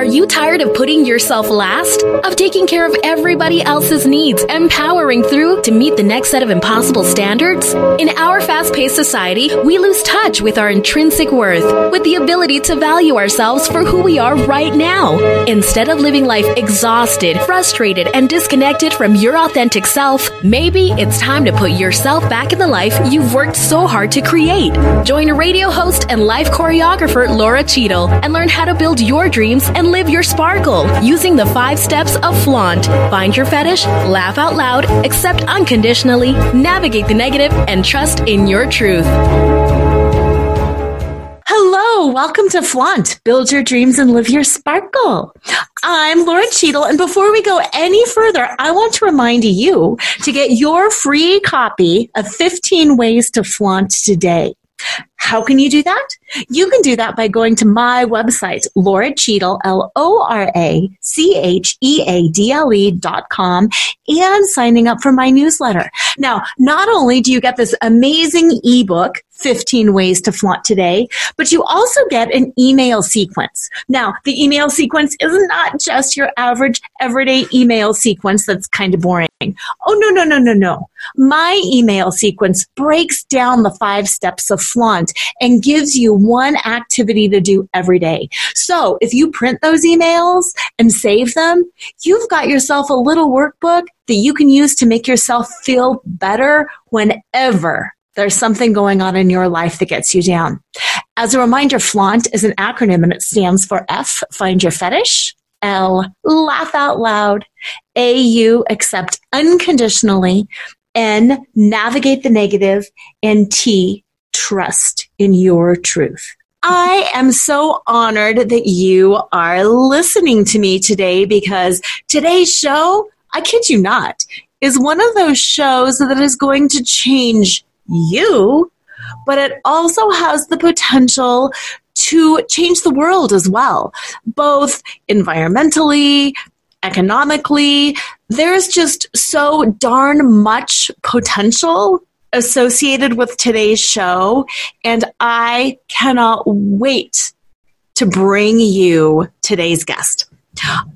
Are you tired of putting yourself last? Of taking care of everybody else's needs and powering through to meet the next set of impossible standards? In our fast paced society, we lose touch with our intrinsic worth, with the ability to value ourselves for who we are right now. Instead of living life exhausted, frustrated, and disconnected from your authentic self, maybe it's time to put yourself back in the life you've worked so hard to create. Join radio host and life choreographer Lora Cheadle and learn how to build your dreams and live your sparkle using the five steps of flaunt. Find your fetish, laugh out loud, accept unconditionally, navigate the negative, and trust in your truth. Hello, welcome to Flaunt. Build your dreams and live your sparkle. I'm Lora Cheadle, and before we go any further, I want to remind you to get your free copy of 15 Ways to Flaunt today. How can you do that? You can do that by going to my website, Lora Cheadle, L-O-R-A-C-H-E-A-D-L-E dot com and signing up for my newsletter. Now, not only do you get this amazing ebook, 15 ways to flaunt today, but you also get an email sequence. Now, the email sequence is not just your average everyday email sequence that's kind of boring. Oh, no, no, no, no, no. My email sequence breaks down the five steps of flaunt and gives you one activity to do every day. So if you print those emails and save them, you've got yourself a little workbook that you can use to make yourself feel better whenever there's something going on in your life that gets you down. As a reminder, flaunt is an acronym and it stands for F, find your fetish. L, laugh out loud. A, you accept unconditionally. N, navigate the negative. And T, trust in your truth. I am so honored that you are listening to me today because today's show, I kid you not, is one of those shows that is going to change you, but it also has the potential to change the world as well, both environmentally, economically. There's just so darn much potential associated with today's show, and I cannot wait to bring you today's guest.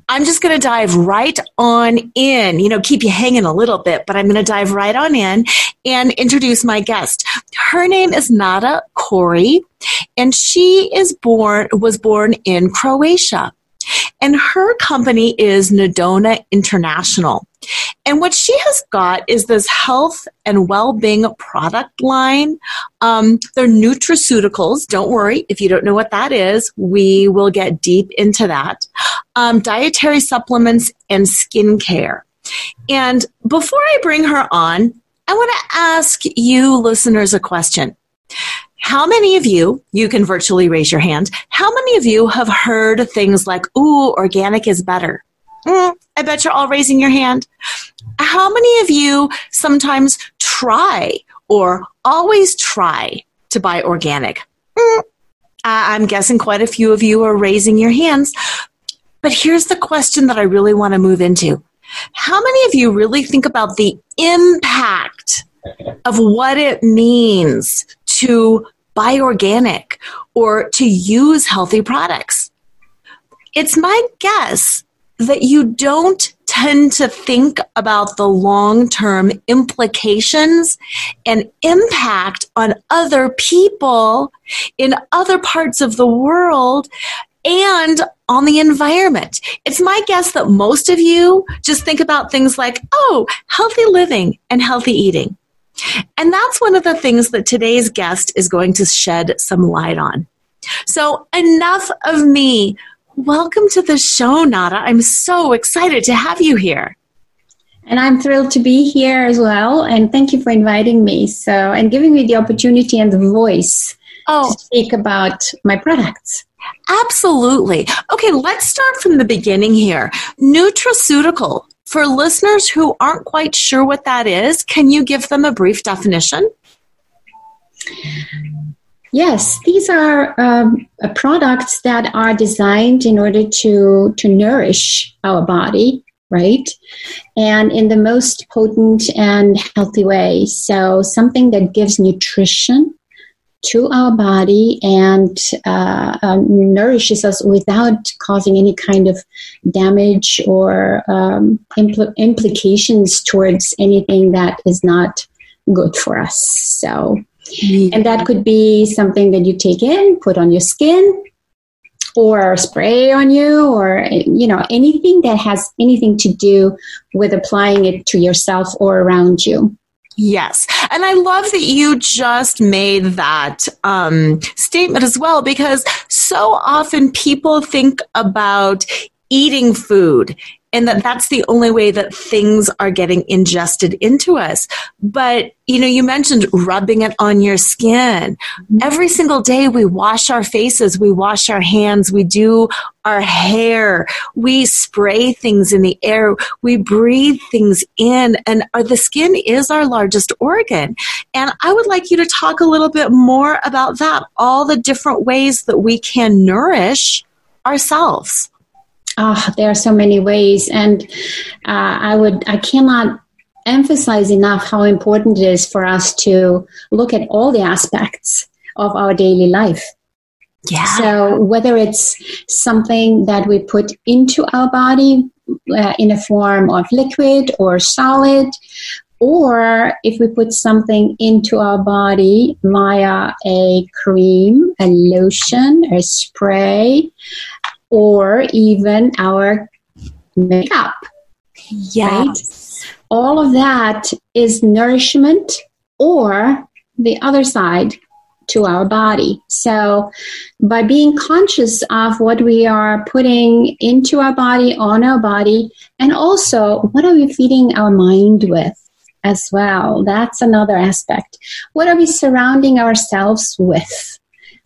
I'm just going to dive right on in, you know, keep you hanging a little bit, but I'm going to dive right on in and introduce my guest. Her name is Nada Corey, and she is born, was born in Croatia. And her company is Nadana International. And what she has got is this health and well-being product line. Um, they're nutraceuticals. Don't worry if you don't know what that is. We will get deep into that. Um, dietary supplements and skincare. And before I bring her on, I want to ask you listeners a question. How many of you, you can virtually raise your hand, how many of you have heard things like, ooh, organic is better? Mm, I bet you're all raising your hand. How many of you sometimes try or always try to buy organic? Mm, I'm guessing quite a few of you are raising your hands. But here's the question that I really want to move into. How many of you really think about the impact of what it means to buy organic or to use healthy products? It's my guess that you don't tend to think about the long term implications and impact on other people in other parts of the world and on the environment. It's my guess that most of you just think about things like, oh, healthy living and healthy eating. And that's one of the things that today's guest is going to shed some light on. So, enough of me Welcome to the show, Nada. I'm so excited to have you here. And I'm thrilled to be here as well. And thank you for inviting me. So, and giving me the opportunity and the voice oh. to speak about my products. Absolutely. Okay, let's start from the beginning here. Nutraceutical. For listeners who aren't quite sure what that is, can you give them a brief definition? Yes, these are um, uh, products that are designed in order to to nourish our body, right? And in the most potent and healthy way. So something that gives nutrition to our body and uh, um, nourishes us without causing any kind of damage or um, impl- implications towards anything that is not good for us. So, and that could be something that you take in, put on your skin, or spray on you, or you know anything that has anything to do with applying it to yourself or around you. Yes. And I love that you just made that um, statement as well, because so often people think about eating food and that that's the only way that things are getting ingested into us. But, you know, you mentioned rubbing it on your skin. Mm-hmm. Every single day we wash our faces, we wash our hands, we do our hair, we spray things in the air, we breathe things in, and our, the skin is our largest organ. And I would like you to talk a little bit more about that, all the different ways that we can nourish ourselves. Oh, there are so many ways, and uh, I would I cannot emphasize enough how important it is for us to look at all the aspects of our daily life. Yeah. So whether it's something that we put into our body uh, in a form of liquid or solid, or if we put something into our body via a cream, a lotion, a spray, or even our makeup. Yeah. Right? All of that is nourishment or the other side to our body. So, by being conscious of what we are putting into our body, on our body, and also what are we feeding our mind with as well? That's another aspect. What are we surrounding ourselves with?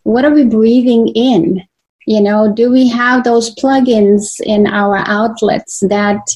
What are we breathing in? You know, do we have those plugins in our outlets that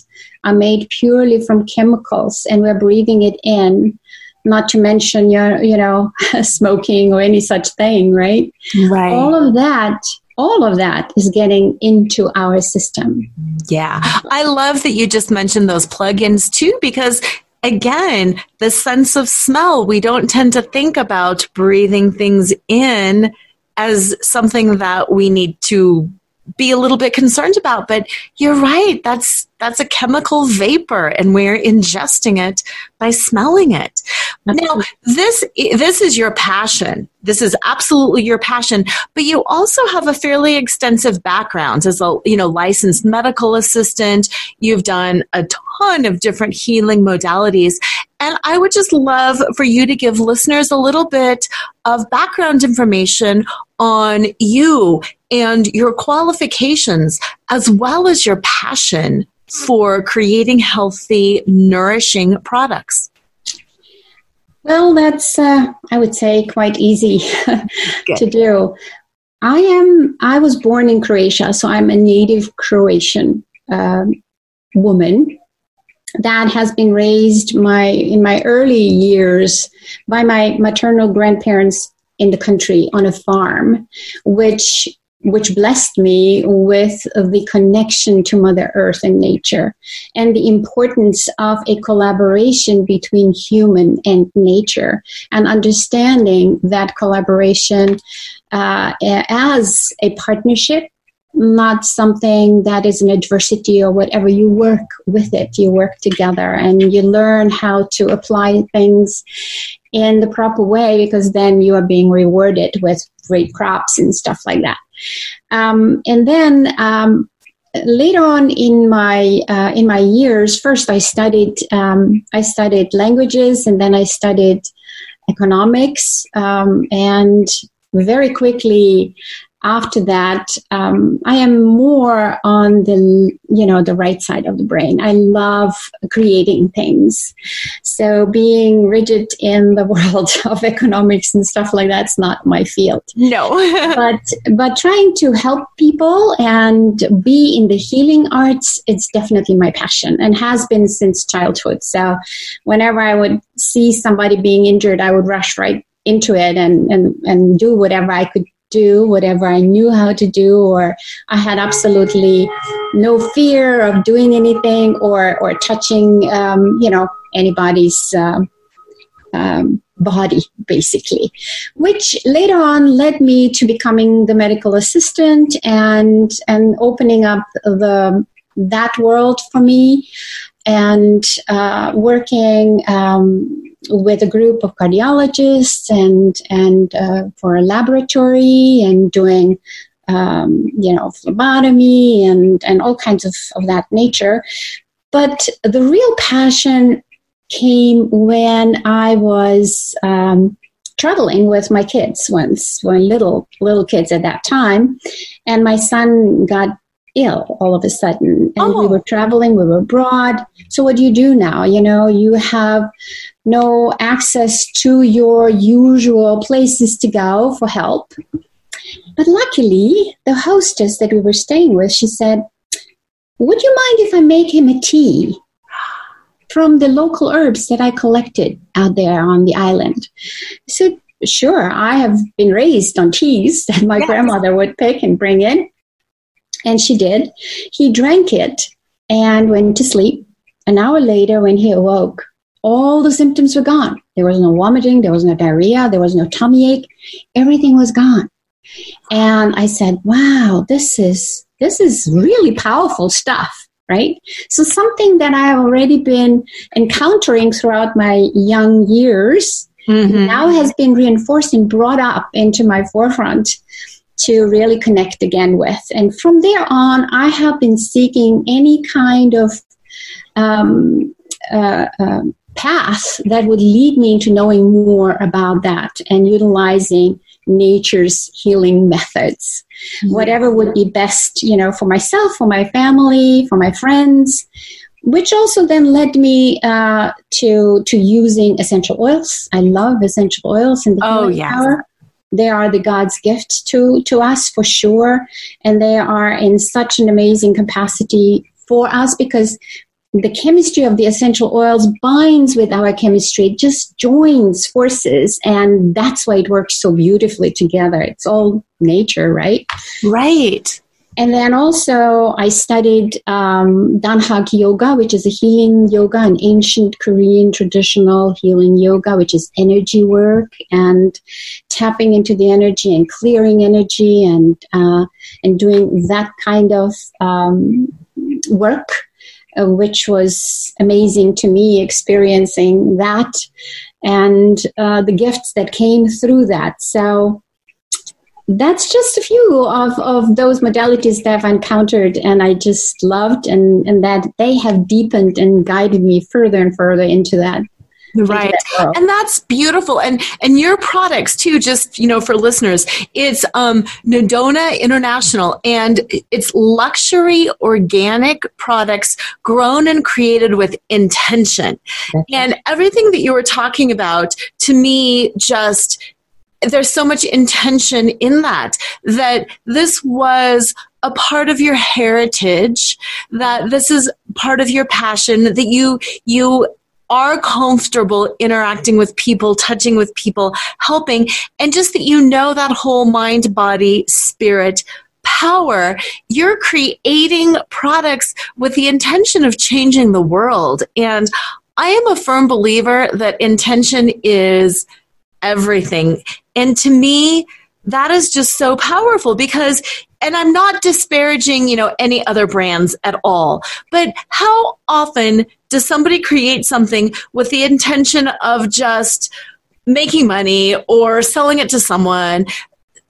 are made purely from chemicals and we're breathing it in? Not to mention your, you know, smoking or any such thing, right? Right. All of that all of that is getting into our system. Yeah. I love that you just mentioned those plugins too, because again, the sense of smell, we don't tend to think about breathing things in as something that we need to be a little bit concerned about. But you're right that's that's a chemical vapor and we're ingesting it by smelling it. Now this this is your passion. This is absolutely your passion but you also have a fairly extensive background as a you know licensed medical assistant. You've done a ton of different healing modalities and I would just love for you to give listeners a little bit of background information on you and your qualifications, as well as your passion for creating healthy, nourishing products. Well, that's, uh, I would say, quite easy to do. I am, I was born in Croatia, so I'm a native Croatian um, woman that has been raised my in my early years by my maternal grandparents in the country on a farm which which blessed me with the connection to mother earth and nature and the importance of a collaboration between human and nature and understanding that collaboration uh, as a partnership not something that is an adversity or whatever. You work with it, you work together, and you learn how to apply things in the proper way because then you are being rewarded with great crops and stuff like that. Um, and then um, later on in my uh, in my years, first I studied um, I studied languages, and then I studied economics, um, and very quickly after that, um, I am more on the you know the right side of the brain. I love creating things. So being rigid in the world of economics and stuff like that's not my field. No, but but trying to help people and be in the healing arts, it's definitely my passion and has been since childhood. So whenever I would see somebody being injured, I would rush right into it and, and, and do whatever I could do whatever I knew how to do, or I had absolutely no fear of doing anything or or touching, um, you know, anybody's um, um, body basically. Which later on led me to becoming the medical assistant and and opening up the that world for me and uh, working um, with a group of cardiologists and and uh, for a laboratory and doing um, you know phlebotomy and and all kinds of, of that nature. But the real passion came when I was um, traveling with my kids once, when little little kids at that time, and my son got ill all of a sudden, and oh. we were oh. traveling, we were abroad. So what do you do now? You know, you have no access to your usual places to go for help. But luckily, the hostess that we were staying with, she said, Would you mind if I make him a tea? from the local herbs that I collected out there on the island. So, sure, I have been raised on teas that my yes. grandmother would pick and bring in. And she did. He drank it and went to sleep. An hour later, when he awoke, all the symptoms were gone. There was no vomiting, there was no diarrhea, there was no tummy ache. Everything was gone. And I said, wow, this is this is really powerful stuff right? So something that I have already been encountering throughout my young years mm-hmm. now has been reinforced and brought up into my forefront to really connect again with. And from there on, I have been seeking any kind of um, uh, uh, path that would lead me into knowing more about that and utilizing nature's healing methods mm-hmm. whatever would be best you know for myself for my family for my friends which also then led me uh, to to using essential oils i love essential oils and the oh, yeah. power they are the god's gift to to us for sure and they are in such an amazing capacity for us because the chemistry of the essential oils binds with our chemistry. It just joins forces. And that's why it works so beautifully together. It's all nature, right? Right. And then also, I studied um, Dahnhak Yoga, which is a healing yoga, an ancient Korean traditional healing yoga, which is energy work and tapping into the energy and clearing energy and uh, and doing that kind of um, work uh, which was amazing to me experiencing that and uh, the gifts that came through that. So that's just a few of, of those modalities that I've encountered and I just loved and, and that they have deepened and guided me further and further into that right. that and that's beautiful. And and your products too just you know for listeners it's um Nadana International and it's luxury organic products grown and created with intention. And everything that you were talking about to me just there's so much intention in that that this was a part of your heritage that this is part of your passion that you you are comfortable interacting with people, touching with people, helping, and just that you know that whole mind, body, spirit power, you're creating products with the intention of changing the world. And I am a firm believer that intention is everything. And to me, that is just so powerful because and I'm not disparaging, you know, any other brands at all, but how often does somebody create something with the intention of just making money or selling it to someone?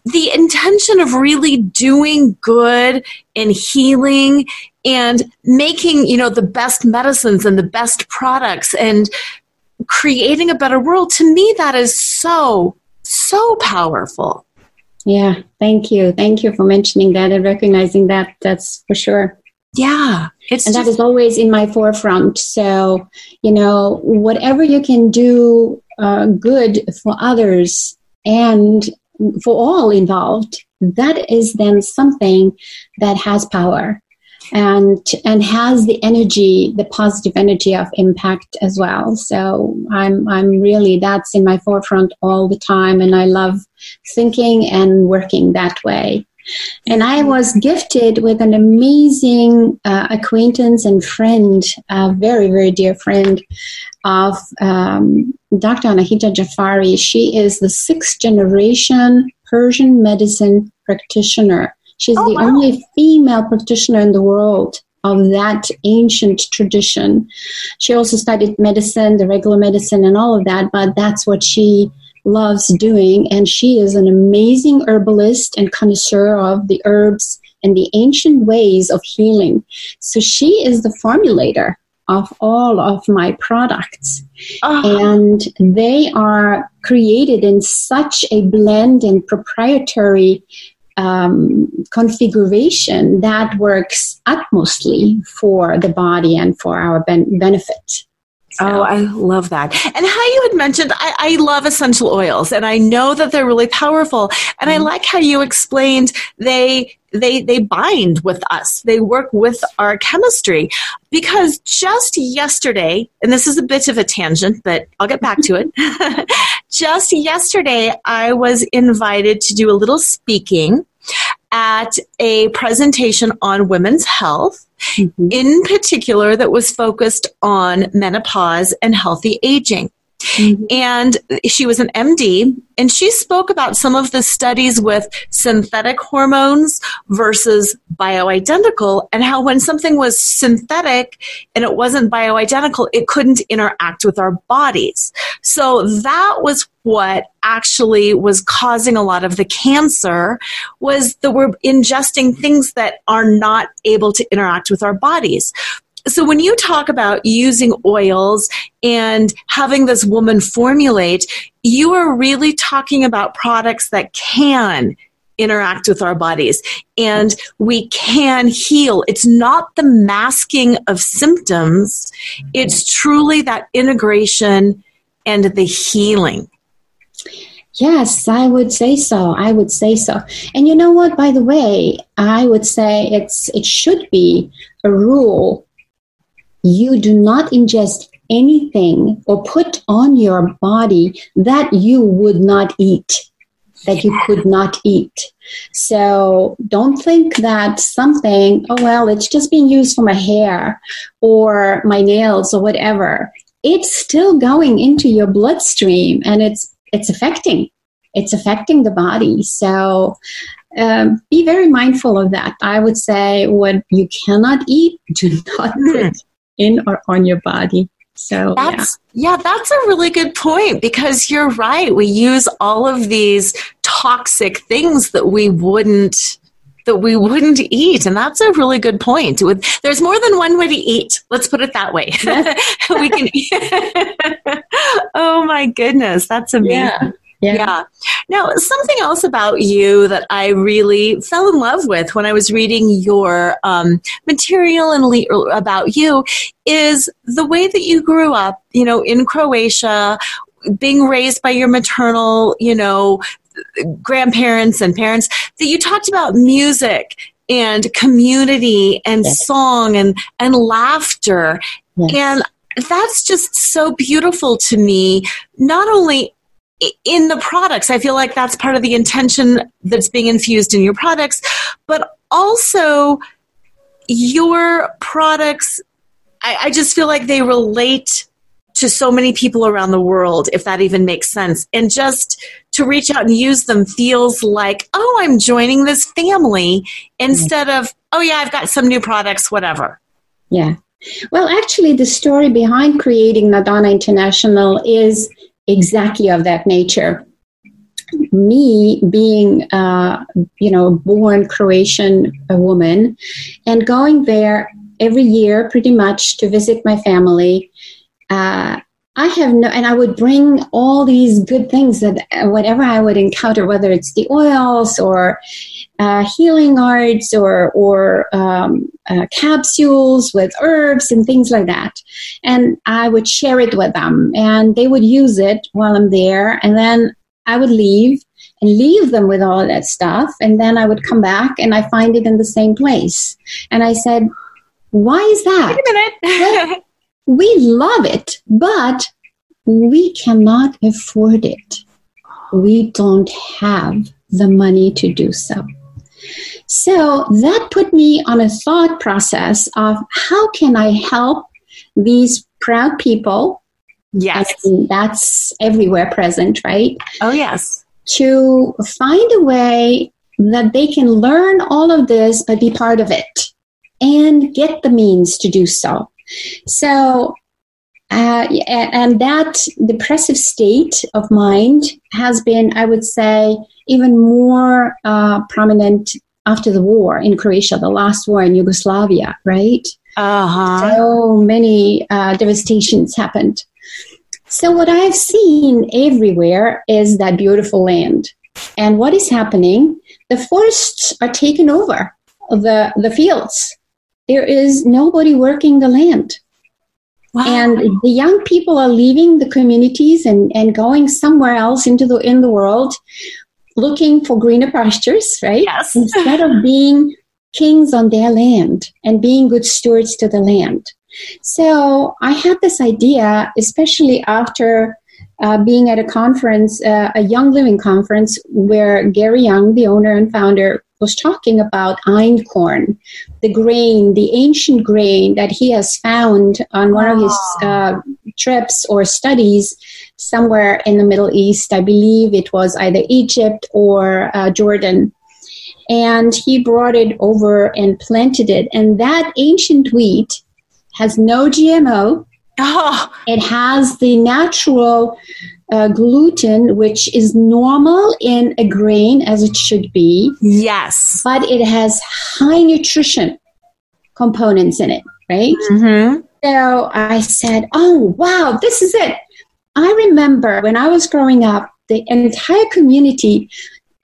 The intention of really doing good and healing and making, you know, the best medicines and the best products and creating a better world, to me, that is so, so powerful. Yeah, thank you. Thank you for mentioning that and recognizing that. That's for sure. Yeah. It's and just- that is always in my forefront. So, you know, whatever you can do uh, good for others and for all involved, that is then something that has power and and has the energy the positive energy of impact as well so i'm i'm really that's in my forefront all the time and i love thinking and working that way And I was gifted with an amazing uh, acquaintance and friend, a very, very dear friend of um, Dr. Anahita Jafari. She is the sixth generation Persian medicine practitioner. She's oh, the wow. only female practitioner in the world of that ancient tradition. She also studied medicine, the regular medicine, and all of that, but that's what she loves doing. And she is an amazing herbalist and connoisseur of the herbs and the ancient ways of healing. So she is the formulator of all of my products. Uh-huh. And they are created in such a blend and proprietary um, configuration that works utmostly for the body and for our ben- benefit. So. Oh, I love that. And how you had mentioned, I, I, love essential oils and I know that they're really powerful. And mm-hmm. I like how you explained they, they, they bind with us. They work with our chemistry because just yesterday, and this is a bit of a tangent, but I'll get back to it. just yesterday, I was invited to do a little speaking at a presentation on women's health mm-hmm. in particular that was focused on menopause and healthy aging. Mm-hmm. And she was an MD, and she spoke about some of the studies with synthetic hormones versus bioidentical, and how when something was synthetic and it wasn't bioidentical, it couldn't interact with our bodies. So that was what actually was causing a lot of the cancer was that we're ingesting things that are not able to interact with our bodies so when you talk about using oils and having this woman formulate, you are really talking about products that can interact with our bodies and we can heal. It's not the masking of symptoms, it's truly that integration and the healing. Yes, I would say so. I would say so. And you know what, by the way, I would say it's it should be a rule you do not ingest anything or put on your body that you would not eat, that you could not eat. So don't think that something, oh, well, it's just being used for my hair or my nails or whatever. It's still going into your bloodstream and it's, it's affecting. It's affecting the body. So um, be very mindful of that. I would say what you cannot eat, do not put in or on your body. So that's yeah. yeah, that's a really good point because you're right. We use all of these toxic things that we wouldn't that we wouldn't eat and that's a really good point With there's more than one way to eat let's put it that way we can oh my goodness that's amazing yeah. Yeah. yeah. Now, something else about you that I really fell in love with when I was reading your um, material and le- about you is the way that you grew up, you know, in Croatia, being raised by your maternal, you know, grandparents and parents, that you talked about music and community and yes. song and, and laughter. Yes. And that's just so beautiful to me, not only in the products. I feel like that's part of the intention that's being infused in your products, but also your products, I, I just feel like they relate to so many people around the world, if that even makes sense. And just to reach out and use them feels like, oh, I'm joining this family instead of, oh, yeah, I've got some new products, whatever. Yeah. Well, actually, the story behind creating Nadana International is exactly of that nature. Me being, uh, you know, born Croatian a woman, and going there every year, pretty much to visit my family. Uh, I have no, and I would bring all these good things that whatever I would encounter, whether it's the oils or uh, healing arts or or um, uh, capsules with herbs and things like that, and I would share it with them, and they would use it while I'm there, and then I would leave and leave them with all that stuff, and then I would come back and I find it in the same place, and I said, "Why is that?" Wait a minute. we love it, but we cannot afford it. We don't have the money to do so. So that put me on a thought process of how can I help these proud people? Yes. that's everywhere present, right? Oh, yes. To find a way that they can learn all of this, but be part of it and get the means to do so. So, uh, and that depressive state of mind has been, I would say, even more uh, prominent after the war in Croatia, the last war in Yugoslavia, right? Uh-huh. So many uh, devastations happened. So, what I've seen everywhere is that beautiful land. And what is happening? The forests are taken over the, the fields. There is nobody working the land. Wow. And the young people are leaving the communities and, and going somewhere else into the in the world looking for greener pastures, right? Yes. Instead of being kings on their land and being good stewards to the land. So I had this idea, especially after uh, being at a conference, uh, a Young Living conference, where Gary Young, the owner and founder, was talking about einkorn, the grain, the ancient grain that he has found on one of his uh, trips or studies somewhere in the Middle East. I believe it was either Egypt or uh, Jordan. And he brought it over and planted it. And that ancient wheat has no GMO. Oh. It has the natural uh, gluten, which is normal in a grain as it should be. Yes. But it has high nutrition components in it, right? Mm-hmm. So I said, oh, wow, this is it. I remember when I was growing up, the entire community,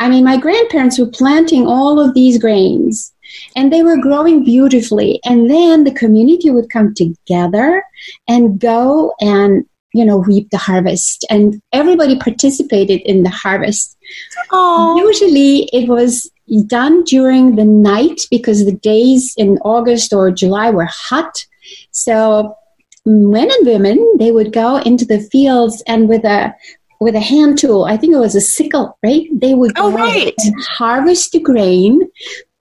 I mean, my grandparents were planting all of these grains and they were growing beautifully. And then the community would come together and go and you know, reap the harvest. And everybody participated in the harvest. Aww. Usually it was done during the night because the days in August or July were hot. So men and women, they would go into the fields and with a with a hand tool, I think it was a sickle, right? They would oh, right. harvest the grain,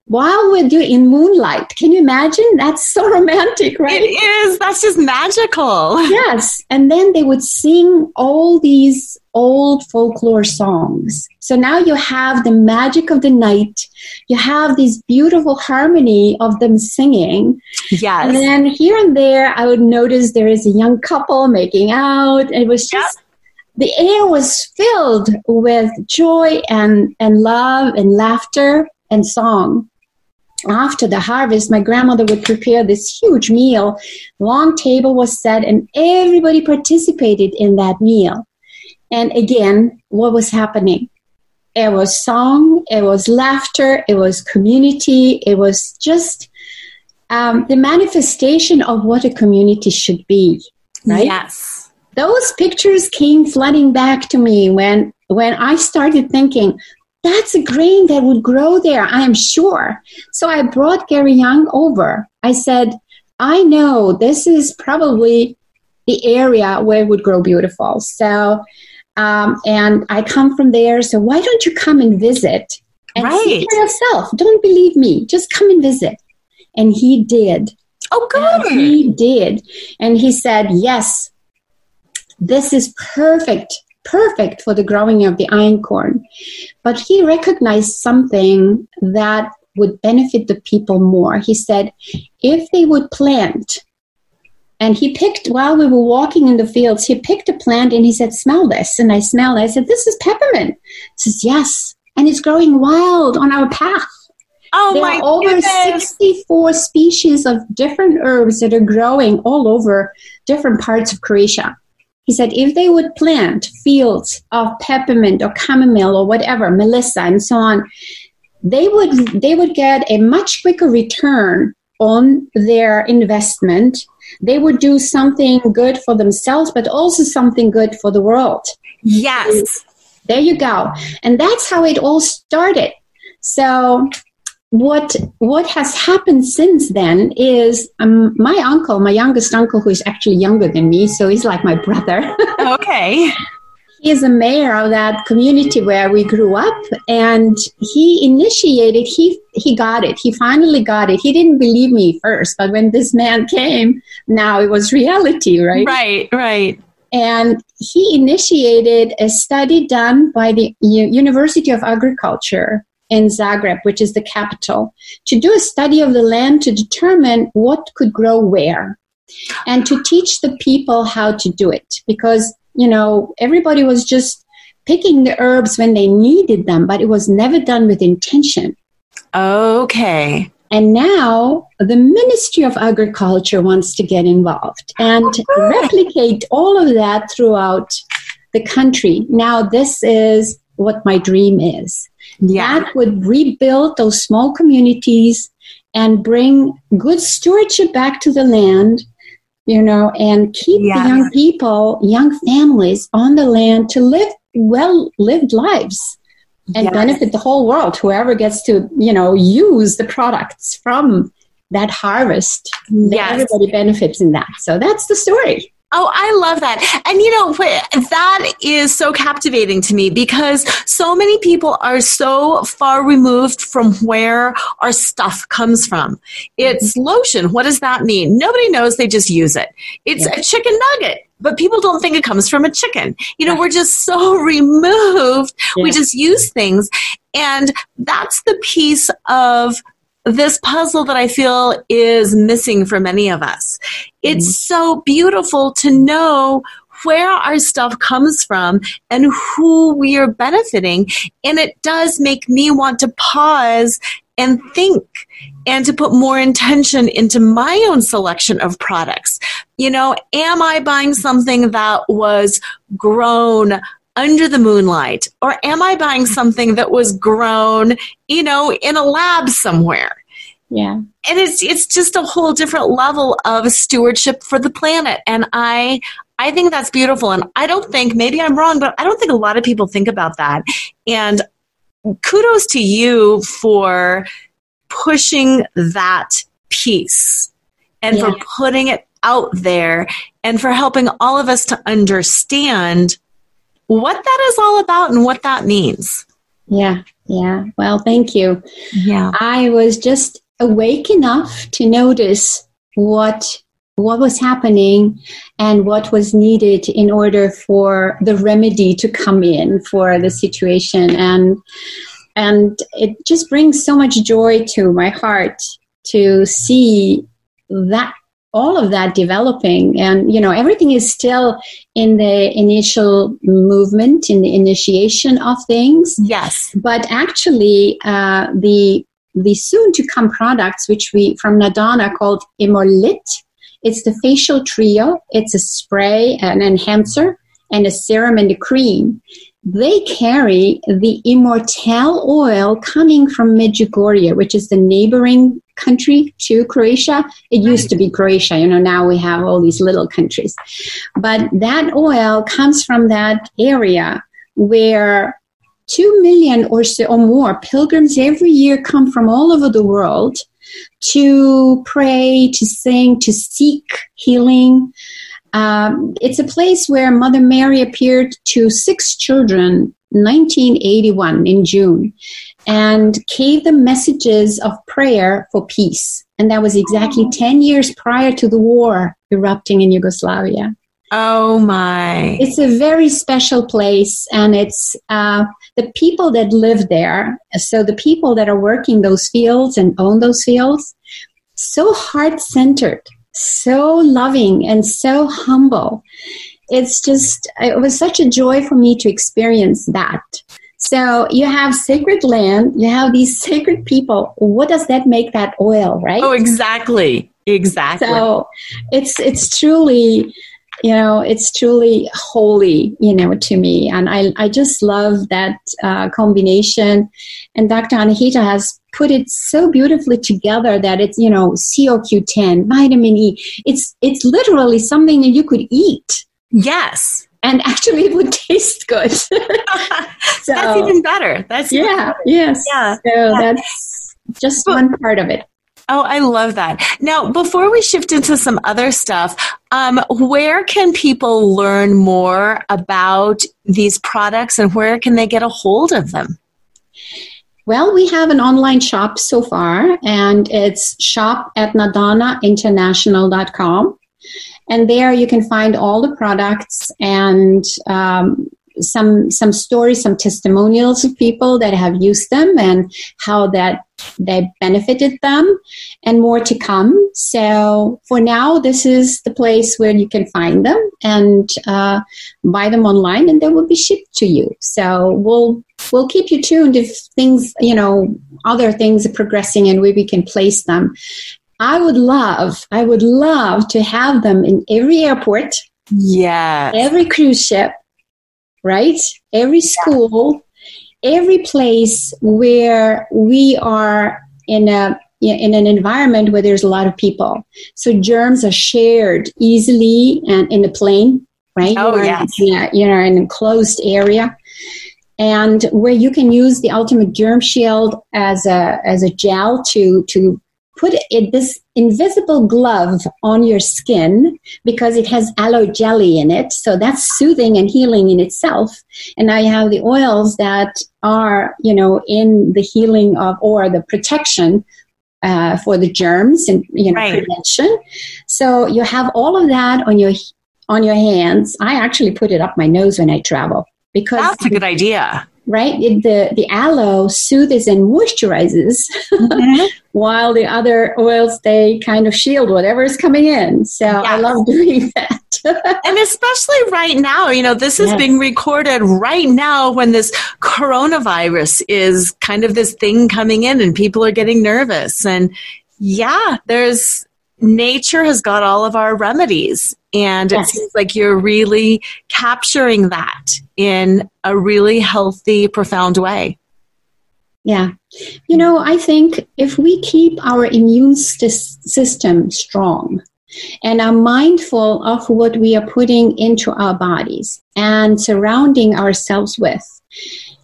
while we're doing in moonlight. Can you imagine? That's so romantic, right? It is. That's just magical. Yes. And then they would sing all these old folklore songs. So now you have the magic of the night. You have this beautiful harmony of them singing. Yes. And then here and there, I would notice there is a young couple making out. It was just. Yep the air was filled with joy and, and love and laughter and song after the harvest, my grandmother would prepare this huge meal. Long table was set, and everybody participated in that meal. And again, what was happening? It was song, it was laughter, it was community, it was just um, the manifestation of what a community should be. Right? Yes. Those pictures came flooding back to me when when I started thinking, that's a grain that would grow there, I am sure. So I brought Gary Young over. I said, I know this is probably the area where it would grow beautiful. So, um, and I come from there. So why don't you come and visit and right. see for yourself? Don't believe me. Just come and visit. And he did. Oh, good. And he did. And he said, yes, this is perfect perfect for the growing of the einkorn. But he recognized something that would benefit the people more. He said, if they would plant, and he picked, while we were walking in the fields, he picked a plant and he said, Smell this. And I smelled it. I said, This is peppermint. He says, Yes. And it's growing wild on our path. Oh there my are over goodness. 64 species of different herbs that are growing all over different parts of Croatia. He said if they would plant fields of peppermint or chamomile or whatever, melissa and so on, they would they would get a much quicker return on their investment. They would do something good for themselves, but also something good for the world. Yes. There you go. And that's how it all started. So what what has happened since then is um, my uncle, my youngest uncle, who is actually younger than me, so he's like my brother. okay. he is a mayor of that community where we grew up and he initiated he he got it he finally got it he didn't believe me first but when this man came now it was reality right right right and he initiated a study done by the U- university of agriculture in zagreb which is the capital to do a study of the land to determine what could grow where and to teach the people how to do it because you know, everybody was just picking the herbs when they needed them, but it was never done with intention. Okay. And now the Ministry of Agriculture wants to get involved and replicate all of that throughout the country. Now, this is what my dream is. Yeah. That would rebuild those small communities and bring good stewardship back to the land you know, and keep the young people, young families on the land to live well lived lives and yes. benefit the whole world. Whoever gets to, you know, use the products from that harvest, yes. everybody benefits in that. So that's the story. Oh, I love that. And you know, that is so captivating to me because so many people are so far removed from where our stuff comes from. It's mm-hmm. lotion. What does that mean? Nobody knows. They just use it. It's yeah. a chicken nugget but people don't think it comes from a chicken. You know, we're just so removed. Yeah. We just use things. And that's the piece of this puzzle that I feel is missing for many of us. It's mm-hmm. so beautiful to know where our stuff comes from and who we are benefiting. And it does make me want to pause and think and to put more intention into my own selection of products. You know, am I buying something that was grown under the moonlight? Or am I buying something that was grown, you know, in a lab somewhere? Yeah. And it's it's just a whole different level of stewardship for the planet. And I I think that's beautiful. And I don't think, maybe I'm wrong, but I don't think a lot of people think about that. And kudos to you for pushing that piece and yeah. for putting it out there and for helping all of us to understand what that is all about and what that means. Yeah, yeah. Well, thank you. Yeah. I was just awake enough to notice what what was happening and what was needed in order for the remedy to come in for the situation and and it just brings so much joy to my heart to see that all of that developing. And you know everything is still in the initial movement in the initiation of things. Yes. But actually uh, the the soon to come products which we from nadana called Emollit it's the facial trio. It's a spray an enhancer and a serum and a cream. They carry the Immortelle oil coming from Medjugorje, which is the neighboring country to Croatia. It used to be Croatia, you know, now we have all these little countries. But that oil comes from that area where two million or so or more pilgrims every year come from all over the world to pray, to sing, to seek healing. Um, it's a place where Mother Mary appeared to six children 1981 in June and gave them messages of prayer for peace. And that was exactly oh. 10 years prior to the war erupting in Yugoslavia. Oh my. It's a very special place, and it's uh, the people that live there. So, the people that are working those fields and own those fields, so heart centered so loving and so humble. It's just, it was such a joy for me to experience that. So you have sacred land, you have these sacred people. What does that make that oil, right? Oh, exactly. Exactly. So it's it's truly you know it's truly holy you know to me and i, I just love that uh, combination and dr anahita has put it so beautifully together that it's you know coq10 vitamin e it's it's literally something that you could eat yes and actually it would taste good so, that's even better that's yeah better. yes yeah so yeah. that's just one part of it Oh, I love that. Now, before we shift into some other stuff, um, where can people learn more about these products and where can they get a hold of them? Well, we have an online shop so far, and it's shop at nadanainternational.com. And there you can find all the products and um, some some stories, some testimonials of people that have used them and how that they benefited them, and more to come. So for now, this is the place where you can find them and uh, buy them online, and they will be shipped to you. So we'll we'll keep you tuned if things, you know, other things are progressing and where we can place them. I would love, I would love to have them in every airport. Yeah. Every cruise ship, right? Every school, every place where we are in a in an environment where there's a lot of people. So germs are shared easily and in the plane, right? Oh, yeah. Yeah, you know, in an enclosed area. And where you can use the ultimate germ shield as a as a gel to to put it, this invisible glove on your skin because it has aloe jelly in it. So that's soothing and healing in itself. And now you have the oils that are, you know, in the healing of or the protection uh, for the germs and you know right. prevention. So you have all of that on your on your hands. I actually put it up my nose when I travel because that's a good idea right? It, the the aloe soothes and moisturizes, mm-hmm. while the other oils they kind of shield whatever is coming in. So yes. I love doing that. and especially right now, you know, this is yes. being recorded right now when this coronavirus is kind of this thing coming in, and people are getting nervous. And yeah, there's nature has got all of our remedies and yes. it seems like you're really capturing that in a really healthy, profound way. Yeah. You know, I think if we keep our immune st- system strong and are mindful of what we are putting into our bodies and surrounding ourselves with,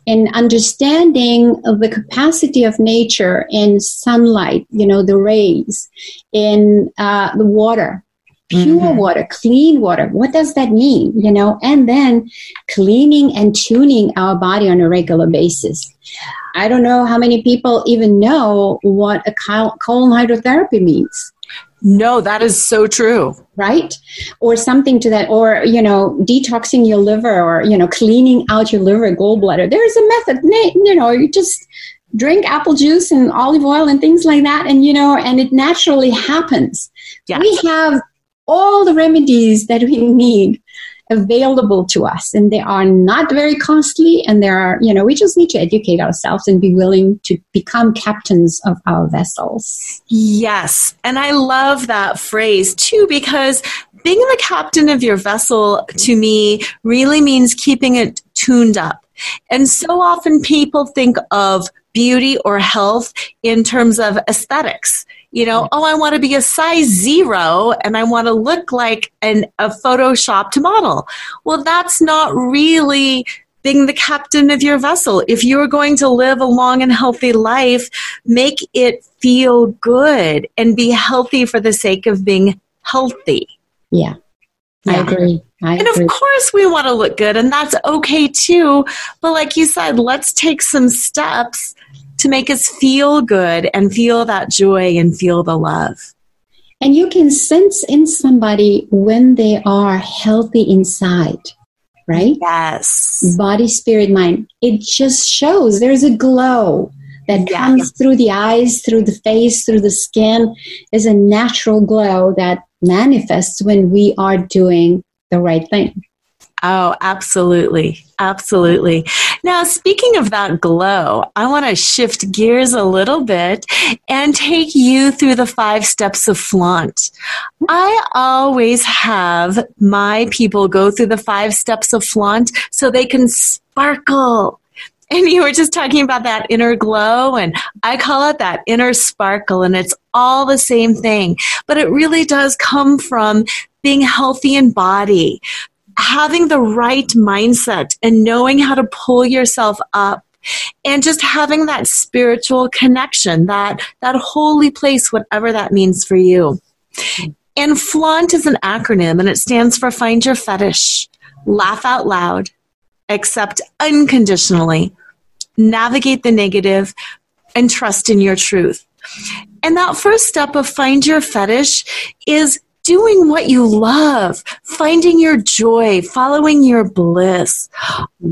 and understanding of the capacity of nature in sunlight, you know, the rays, in uh, the water, pure mm-hmm. water, clean water. What does that mean? You know, and then cleaning and tuning our body on a regular basis. I don't know how many people even know what a colon hydrotherapy means. No, that is so true. Right? Or something to that, or, you know, detoxing your liver or, you know, cleaning out your liver, gallbladder. There's a method, you know, you just drink apple juice and olive oil and things like that. And, you know, and it naturally happens. Yes. We have all the remedies that we need available to us. And they are not very costly and there are you know we just need to educate ourselves and be willing to become captains of our vessels. Yes. And i love that phrase too because being the captain of your vessel to me really means keeping it tuned up. And so often people think of beauty or health in terms of aesthetics you know, oh, I want to be a size zero and I want to look like an, a photoshopped model. Well, that's not really being the captain of your vessel. If you're going to live a long and healthy life, make it feel good and be healthy for the sake of being healthy. Yeah. I agree. I and agree. of course, we want to look good, and that's okay too. But, like you said, let's take some steps to make us feel good and feel that joy and feel the love. And you can sense in somebody when they are healthy inside, right? Yes. Body, spirit, mind. It just shows there's a glow that yeah. comes through the eyes, through the face, through the skin. Is a natural glow that manifests when we are doing the right thing. Oh, absolutely. Absolutely. Now, speaking of that glow, I want to shift gears a little bit and take you through the five steps of flaunt. I always have my people go through the five steps of flaunt so they can sparkle. And you were just talking about that inner glow, and I call it that inner sparkle, and it's all the same thing. But it really does come from being healthy in body, having the right mindset and knowing how to pull yourself up and just having that spiritual connection, that, that holy place, whatever that means for you. And FLAUNT is an acronym and it stands for Find Your Fetish, Laugh Out Loud, Accept Unconditionally, Navigate the Negative, and Trust in Your Truth. And that first step of Find Your Fetish is doing what you love, finding your joy, following your bliss.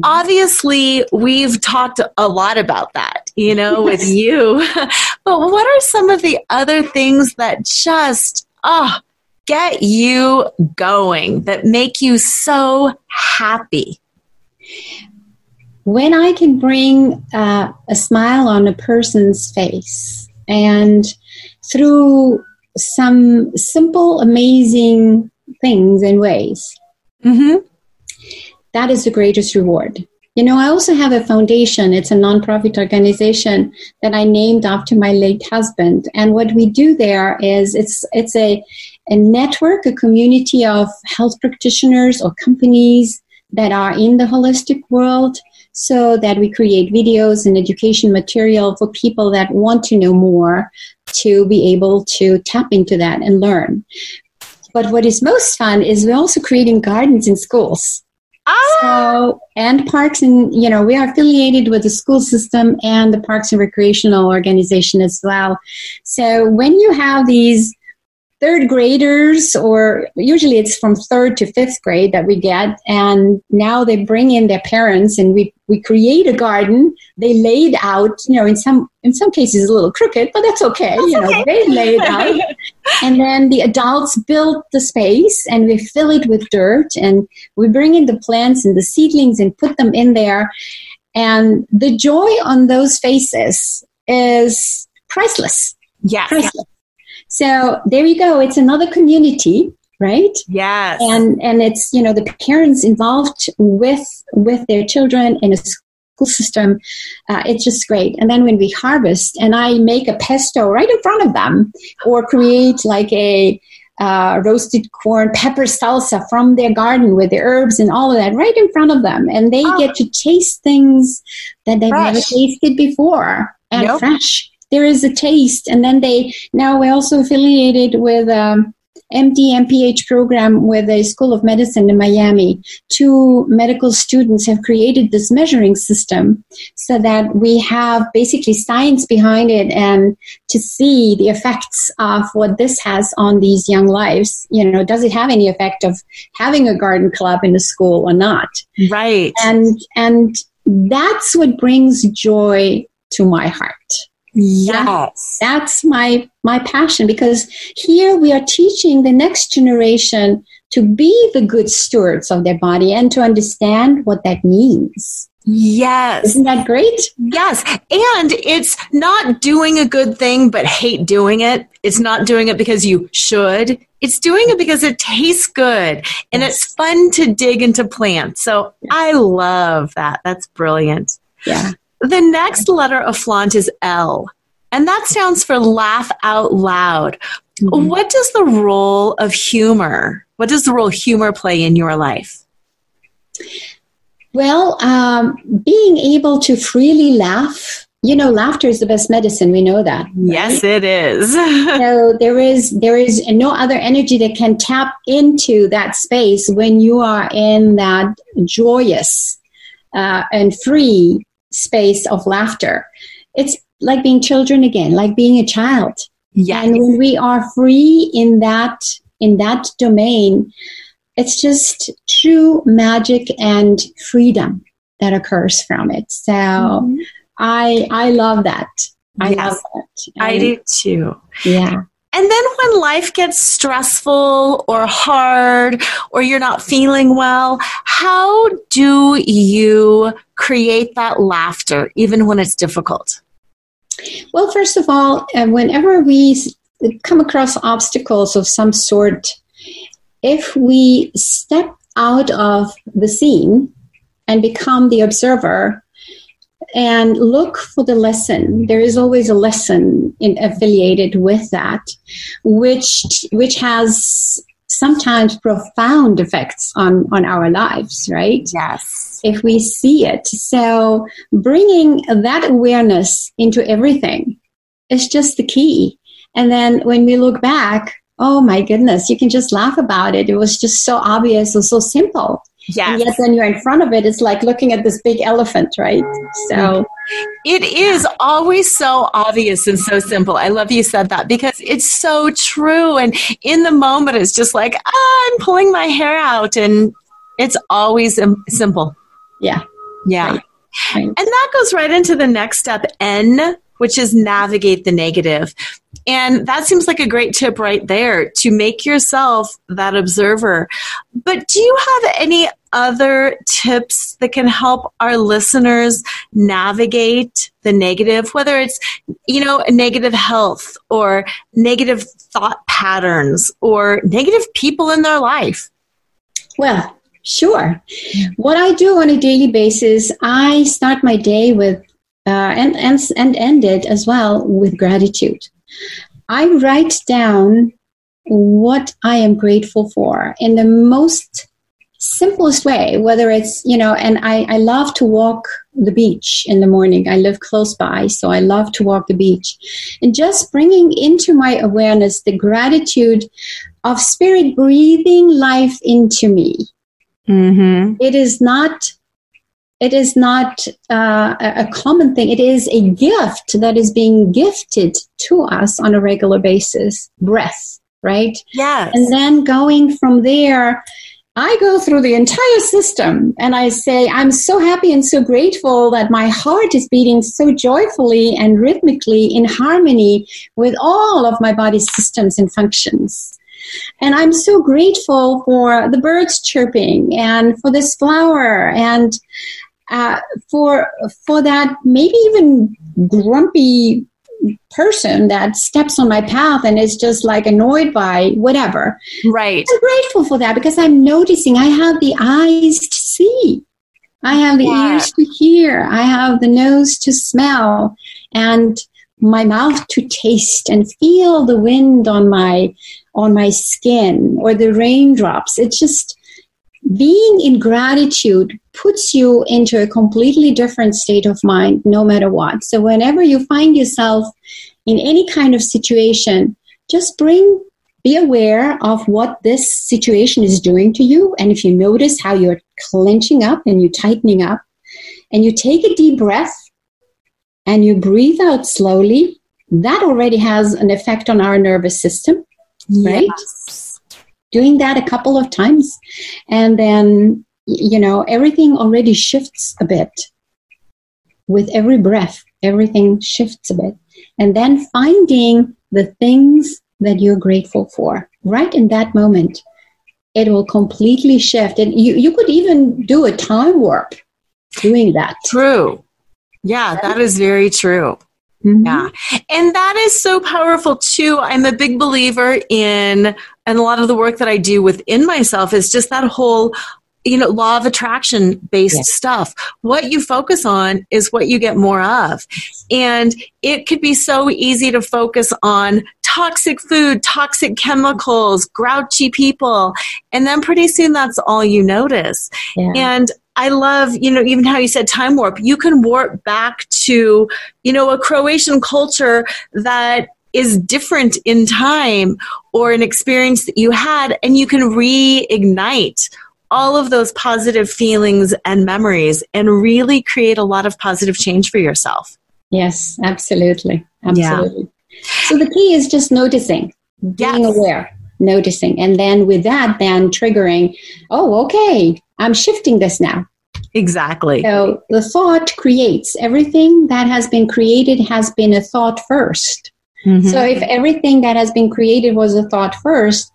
Obviously, we've talked a lot about that, you know, with you. but what are some of the other things that just, ah, oh, get you going, that make you so happy? When I can bring uh, a smile on a person's face and through some simple, amazing things and ways. Mm-hmm. That is the greatest reward. You know, I also have a foundation. It's a nonprofit organization that I named after my late husband. And what we do there is it's it's a, a network, a community of health practitioners or companies that are in the holistic world so that we create videos and education material for people that want to know more to be able to tap into that and learn. But what is most fun is we're also creating gardens in schools. Ah. So, and parks and, you know, we are affiliated with the school system and the Parks and Recreational Organization as well. So when you have these third graders, or usually it's from third to fifth grade that we get, and now they bring in their parents, and we we create a garden. They laid out, you know, in some in some cases a little crooked, but that's okay. That's you know, okay. they laid out, and then the adults build the space, and we fill it with dirt, and we bring in the plants and the seedlings and put them in there, and the joy on those faces is priceless. Yes. Priceless. So there you go. It's another community, right? Yes. And and it's you know the parents involved with with their children in a school system. Uh, it's just great. And then when we harvest, and I make a pesto right in front of them, or create like a uh, roasted corn pepper salsa from their garden with the herbs and all of that right in front of them and they oh. get to taste things that they've fresh. never tasted before and yep. fresh there is a taste. And then they now we're also affiliated with um, MD MPH program with the School of Medicine in Miami. Two medical students have created this measuring system so that we have basically science behind it and to see the effects of what this has on these young lives. You know, does it have any effect of having a garden club in the school or not? Right. And and that's what brings joy to my heart. Yes. that's my my passion because here we are teaching the next generation to be the good stewards of their body and to understand what that means. Yes. Isn't that great? Yes. And it's not doing a good thing but hate doing it. It's not doing it because you should. It's doing it because it tastes good and yes. it's fun to dig into plants. So I love that. That's brilliant. Yeah. The next letter of flaunt is L, and that stands for laugh out loud. Mm-hmm. What does the role of humor, what does the role humor play in your life? Well, um, being able to freely laugh you know laughter is the best medicine we know that right? yes it is so there is there is no other energy that can tap into that space when you are in that joyous uh, and free space of laughter. It's like being children again, like being a child. Yeah. And when we are free in that in that domain, it's just true magic and freedom that occurs from it. So mm-hmm. I I love that. I yes, love that. I do too. Yeah. And then when life gets stressful or hard or you're not feeling well, how do you create that laughter even when it's difficult? Well, first of all, uh, whenever we come across obstacles of some sort, if we step out of the scene and become the observer, and look for the lesson. There is always a lesson in, affiliated with that, which which has sometimes profound effects on, on our lives, right? Yes. If we see it. So bringing that awareness into everything is just the key. And then when we look back, oh my goodness, you can just laugh about it. It was just so obvious and so simple. Yes. And yet when you're in front of it, it's like looking at this big elephant, right? So it is always so obvious and so simple. I love you said that because it's so true. And in the moment, it's just like, ah, I'm pulling my hair out. And it's always simple. Yeah. Yeah. Right. Right. And that goes right into the next step, N, which is navigate the negative. And that seems like a great tip right there to make yourself that observer. But do you have any other tips that can help our listeners navigate the negative, whether it's, you know, negative health or negative thought patterns or negative people in their life? Well, sure. What I do on a daily basis, I start my day with uh, and, and, and end it as well with gratitude. I write down what I am grateful for in the most simplest way, whether it's, you know, and I, I love to walk the beach in the morning. I live close by, so I love to walk the beach. And just bringing into my awareness the gratitude of spirit breathing life into me. Mm-hmm. It is not it is not uh, a common thing. It is a gift that is being gifted to us on a regular basis. Breath, right? Yes. And then going from there, I go through the entire system and I say, I'm so happy and so grateful that my heart is beating so joyfully and rhythmically in harmony with all of my body's systems and functions. And I'm so grateful for the birds chirping and for this flower and uh, for for that maybe even grumpy person that steps on my path and is just like annoyed by whatever. Right. I'm grateful for that because I'm noticing I have the eyes to see. I have the yeah. ears to hear. I have the nose to smell and my mouth to taste and feel the wind on my on my skin or the raindrops. It's just being in gratitude puts you into a completely different state of mind no matter what. So, whenever you find yourself in any kind of situation, just bring, be aware of what this situation is doing to you. And if you notice how you're clenching up and you're tightening up, and you take a deep breath and you breathe out slowly, that already has an effect on our nervous system, right? Yes doing that a couple of times and then you know everything already shifts a bit. With every breath everything shifts a bit. And then finding the things that you're grateful for. Right in that moment it will completely shift. And you, you could even do a time warp doing that. True. Yeah that is very true. Mm-hmm. Yeah. And that is so powerful too. I'm a big believer in, and a lot of the work that I do within myself is just that whole, you know, law of attraction based yeah. stuff. What you focus on is what you get more of. And it could be so easy to focus on toxic food, toxic chemicals, grouchy people. And then pretty soon that's all you notice. Yeah. And I love, you know, even how you said time warp. You can warp back to, you know, a Croatian culture that is different in time or an experience that you had, and you can reignite all of those positive feelings and memories and really create a lot of positive change for yourself. Yes, absolutely. Absolutely. Yeah. So the key is just noticing, being yes. aware, noticing, and then with that, then triggering, oh, okay, I'm shifting this now. Exactly. So the thought creates everything that has been created has been a thought 1st mm-hmm. So if everything that has been created was a thought first,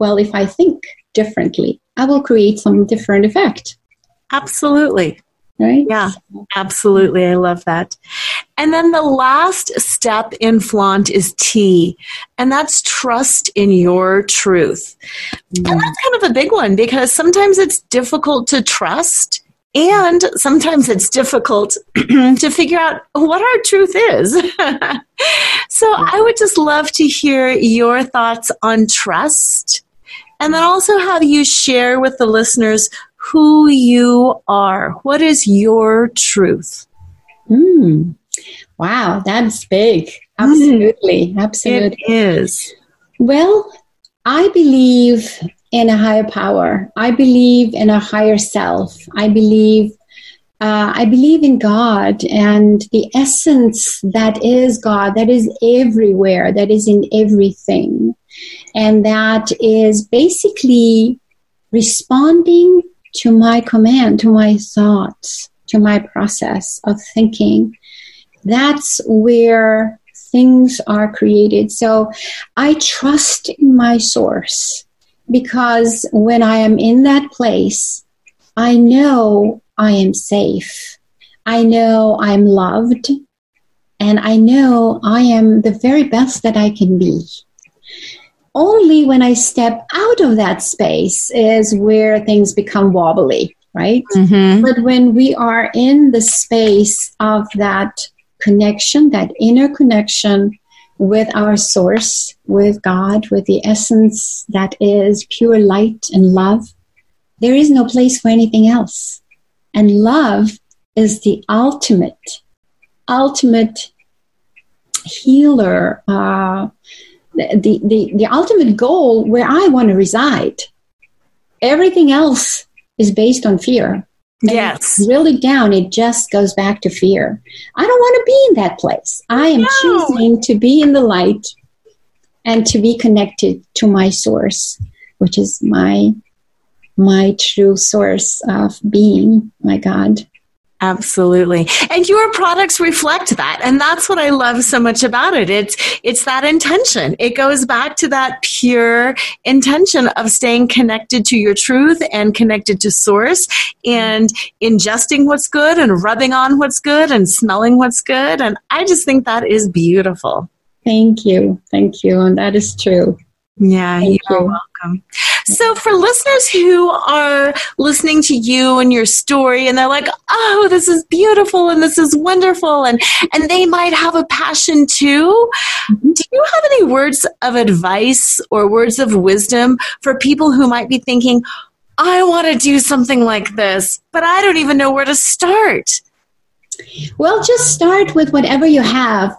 well, if I think differently, I will create some different effect. Absolutely. Right? Yeah, absolutely. I love that. And then the last step in flaunt is T, and that's trust in your truth. Mm. And that's kind of a big one because sometimes it's difficult to trust. And sometimes it's difficult to figure out what our truth is. so I would just love to hear your thoughts on trust And then also have you share with the listeners who you are. What is your truth? Mm. Wow, that's big. Absolutely. Mm. Absolutely. It is. Well, I believe in a higher power. I believe in a higher self. I believe uh, I believe in God and the essence that is God, that is everywhere, that is in everything. And that is basically responding to my command, to my thoughts, to my process of thinking. That's where things are created. So I trust in my source because when I am in that place, I know I am safe. I know I'm loved. And I know I am the very best that I can be. Only when I step out of that space is where things become wobbly, right? Mm-hmm. But when we are in the space of that connection, that inner connection with our source, with God, with the essence that is pure light and love, there is no place for anything else. And love is the ultimate, ultimate healer, uh, the, the, the ultimate goal where I want to reside. Everything else is based on fear. And yes. Really down, it just goes back to fear. I don't want to be in that place. I am no. choosing to be in the light and to be connected to my source, which is my my true source of being, my God. Absolutely. And your products reflect that. And that's what I love so much about it. It's, it's that intention. It goes back to that pure intention of staying connected to your truth and connected to source and ingesting what's good and rubbing on what's good and smelling what's good. And I just think that is beautiful. Thank you. Thank you. And that is true. Yeah, Thank you're you. welcome. So, for listeners who are listening to you and your story, and they're like, "Oh, this is beautiful and this is wonderful," and and they might have a passion too. Mm-hmm. Do you have any words of advice or words of wisdom for people who might be thinking, "I want to do something like this, but I don't even know where to start"? Well, just start with whatever you have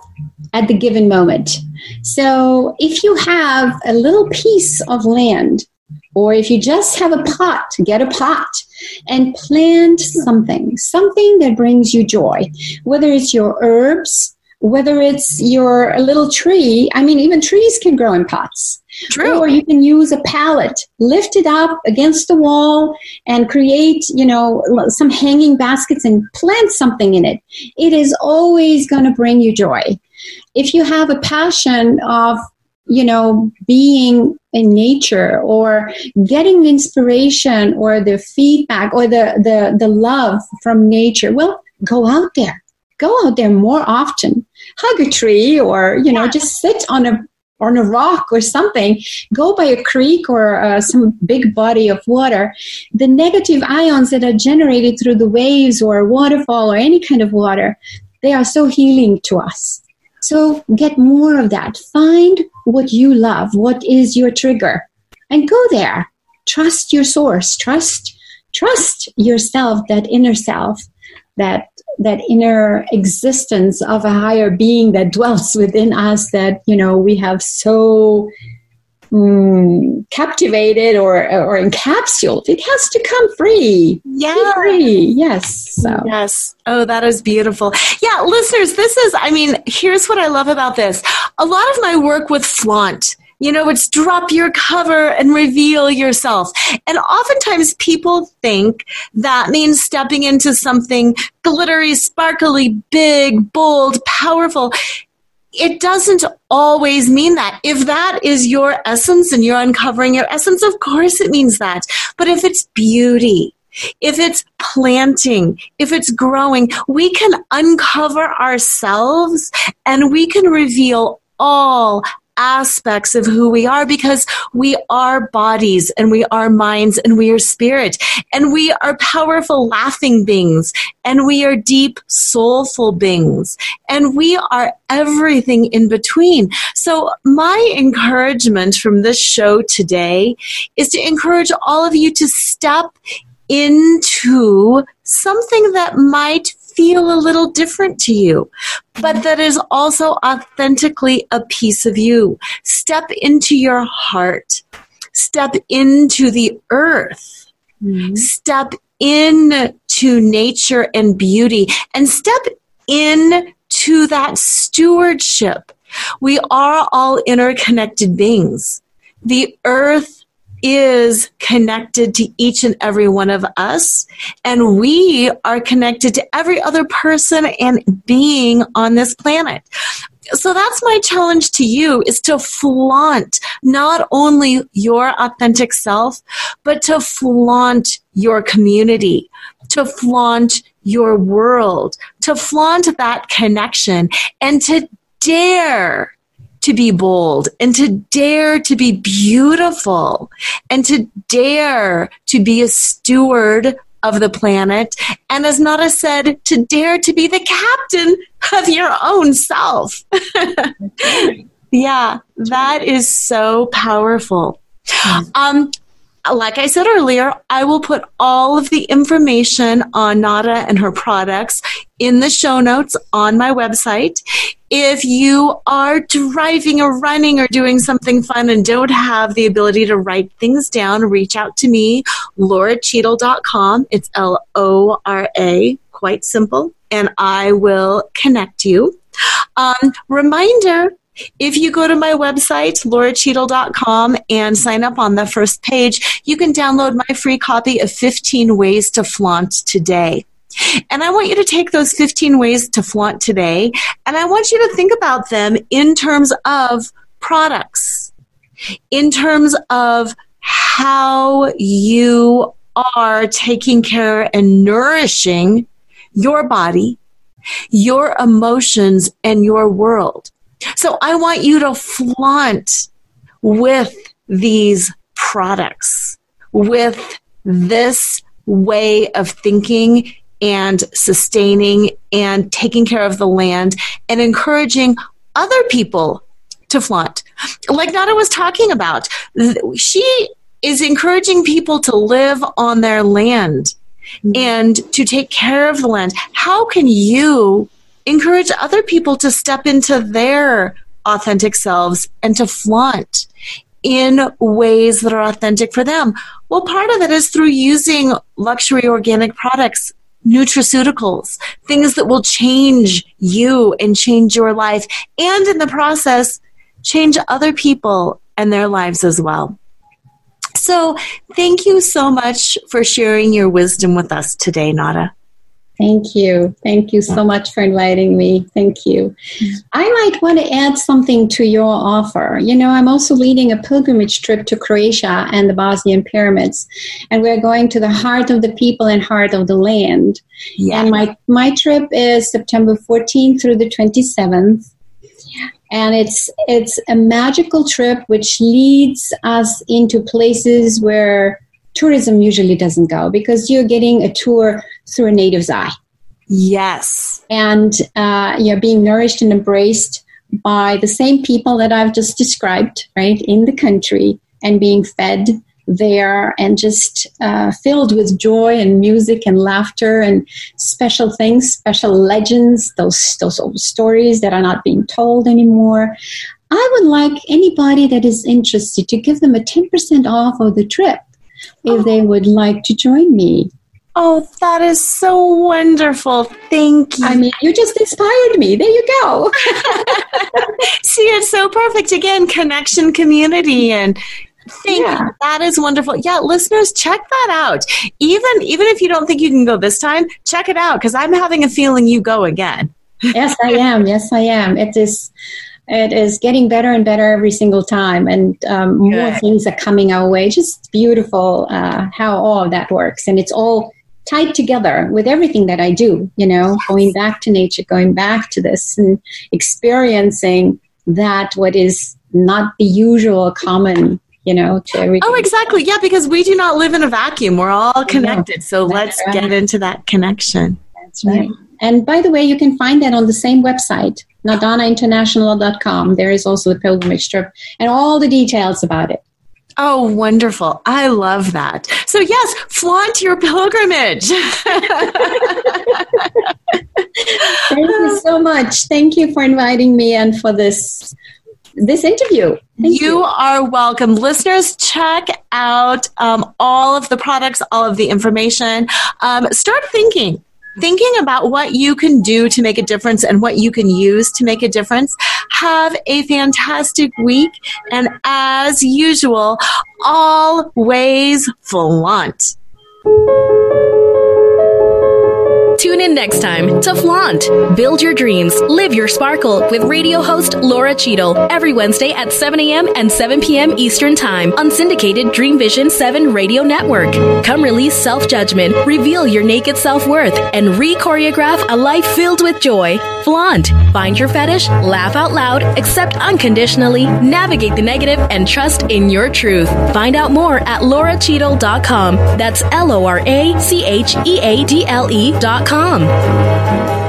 at the given moment. So if you have a little piece of land, or if you just have a pot, get a pot and plant something, something that brings you joy, whether it's your herbs, whether it's your a little tree. I mean, even trees can grow in pots. True. Or you can use a pallet, lift it up against the wall and create, you know, some hanging baskets and plant something in it. It is always going to bring you joy. If you have a passion of, you know, being in nature or getting inspiration or the feedback or the, the, the love from nature, well, go out there. Go out there more often. Hug a tree or, you know, just sit on a on a rock or something, go by a creek or uh, some big body of water, the negative ions that are generated through the waves or waterfall or any kind of water, they are so healing to us. So get more of that. Find what you love. What is your trigger? And go there. Trust your source. Trust, trust yourself, that inner self, that that inner existence of a higher being that dwells within us that you know we have so mm, captivated or or encapsulated. It has to come free. Yeah. free. Yes. So. yes. Oh that is beautiful. Yeah listeners this is i mean here's what i love about this. A lot of my work with flaunt you know, it's drop your cover and reveal yourself. And oftentimes people think that means stepping into something glittery, sparkly, big, bold, powerful. It doesn't always mean that. If that is your essence and you're uncovering your essence, of course it means that. But if it's beauty, if it's planting, if it's growing, we can uncover ourselves and we can reveal all aspects of who we are because we are bodies and we are minds and we are spirit and we are powerful laughing beings and we are deep soulful beings and we are everything in between. So my encouragement from this show today is to encourage all of you to step into something that might feel a little different to you, but that is also authentically a piece of you. Step into your heart. Step into the earth. Mm-hmm. Step into nature and beauty and step into that stewardship. We are all interconnected beings. The earth is connected to each and every one of us, and we are connected to every other person and being on this planet. So that's my challenge to you is to flaunt not only your authentic self, but to flaunt your community, to flaunt your world, to flaunt that connection and to dare to be bold and to dare to be beautiful and to dare to be a steward of the planet. And as Nada said, to dare to be the captain of your own self. yeah, that is so powerful. Um, like I said earlier, I will put all of the information on Nada and her products in the show notes on my website. If you are driving or running or doing something fun and don't have the ability to write things down, reach out to me, loracheadle.com. It's L O R A, quite simple, and I will connect you. Um, reminder if you go to my website, loracheadle.com, and sign up on the first page, you can download my free copy of 15 Ways to Flaunt Today. And I want you to take those 15 ways to flaunt today, and I want you to think about them in terms of products, in terms of how you are taking care and nourishing your body, your emotions, and your world. So I want you to flaunt with these products, with this way of thinking and sustaining and taking care of the land and encouraging other people to flaunt. Like Nada was talking about, she is encouraging people to live on their land mm-hmm. and to take care of the land. How can you encourage other people to step into their authentic selves and to flaunt in ways that are authentic for them? Well, part of it is through using luxury organic products nutraceuticals, things that will change you and change your life, and in the process, change other people and their lives as well. So, thank you so much for sharing your wisdom with us today, Nada. Thank you. Thank you so much for inviting me. Thank you. I might want to add something to your offer. You know, I'm also leading a pilgrimage trip to Croatia and the Bosnian pyramids, and we're going to the heart of the people and heart of the land. Yeah. And my, my trip is September 14th through the 27th. And it's it's a magical trip which leads us into places where tourism usually doesn't go because you're getting a tour through a native's eye. Yes. And uh, you're being nourished and embraced by the same people that I've just described, right, in the country and being fed there and just uh, filled with joy and music and laughter and special things, special legends, those, those old stories that are not being told anymore. I would like anybody that is interested to give them a 10% off of the trip if they would like to join me. Oh, that is so wonderful. Thank you. I mean, you just inspired me. There you go. See, it's so perfect. Again, connection, community, and Thank yeah. you. That is wonderful. Yeah, listeners, check that out. Even even if you don't think you can go this time, check it out because I'm having a feeling you go again. yes, I am. Yes, I am. It is it is getting better and better every single time, and um, more things are coming our way. Just beautiful uh, how all of that works, and it's all tied together with everything that I do. You know, going back to nature, going back to this, and experiencing that what is not the usual common you know to everything. oh exactly. Yeah because we do not live in a vacuum. We're all connected. So let's right. get into that connection. That's right. And by the way you can find that on the same website nadanainternational.com there is also the pilgrimage trip and all the details about it Oh, wonderful. I love that. So, yes, flaunt your pilgrimage. Thank you so much. Thank you for inviting me and for this this interview. You, you, are welcome. Listeners, check out um, all of the products, all of the information. Um, start thinking thinking about what you can do to make a difference and what you can use to make a difference. Have a fantastic week. And as usual, always flaunt. Tune in next time to Flaunt. Build your dreams, live your sparkle with radio host Lora Cheadle every Wednesday at 7 a.m. and 7 p.m. Eastern Time on syndicated Dream Vision 7 radio network. Come release self judgment, reveal your naked self worth, and re choreograph a life filled with joy. Flaunt. Find your fetish, laugh out loud, accept unconditionally, navigate the negative, and trust in your truth. Find out more at loracheadle.com. That's L O R A C H E A D L E.com. BetterHelp.com.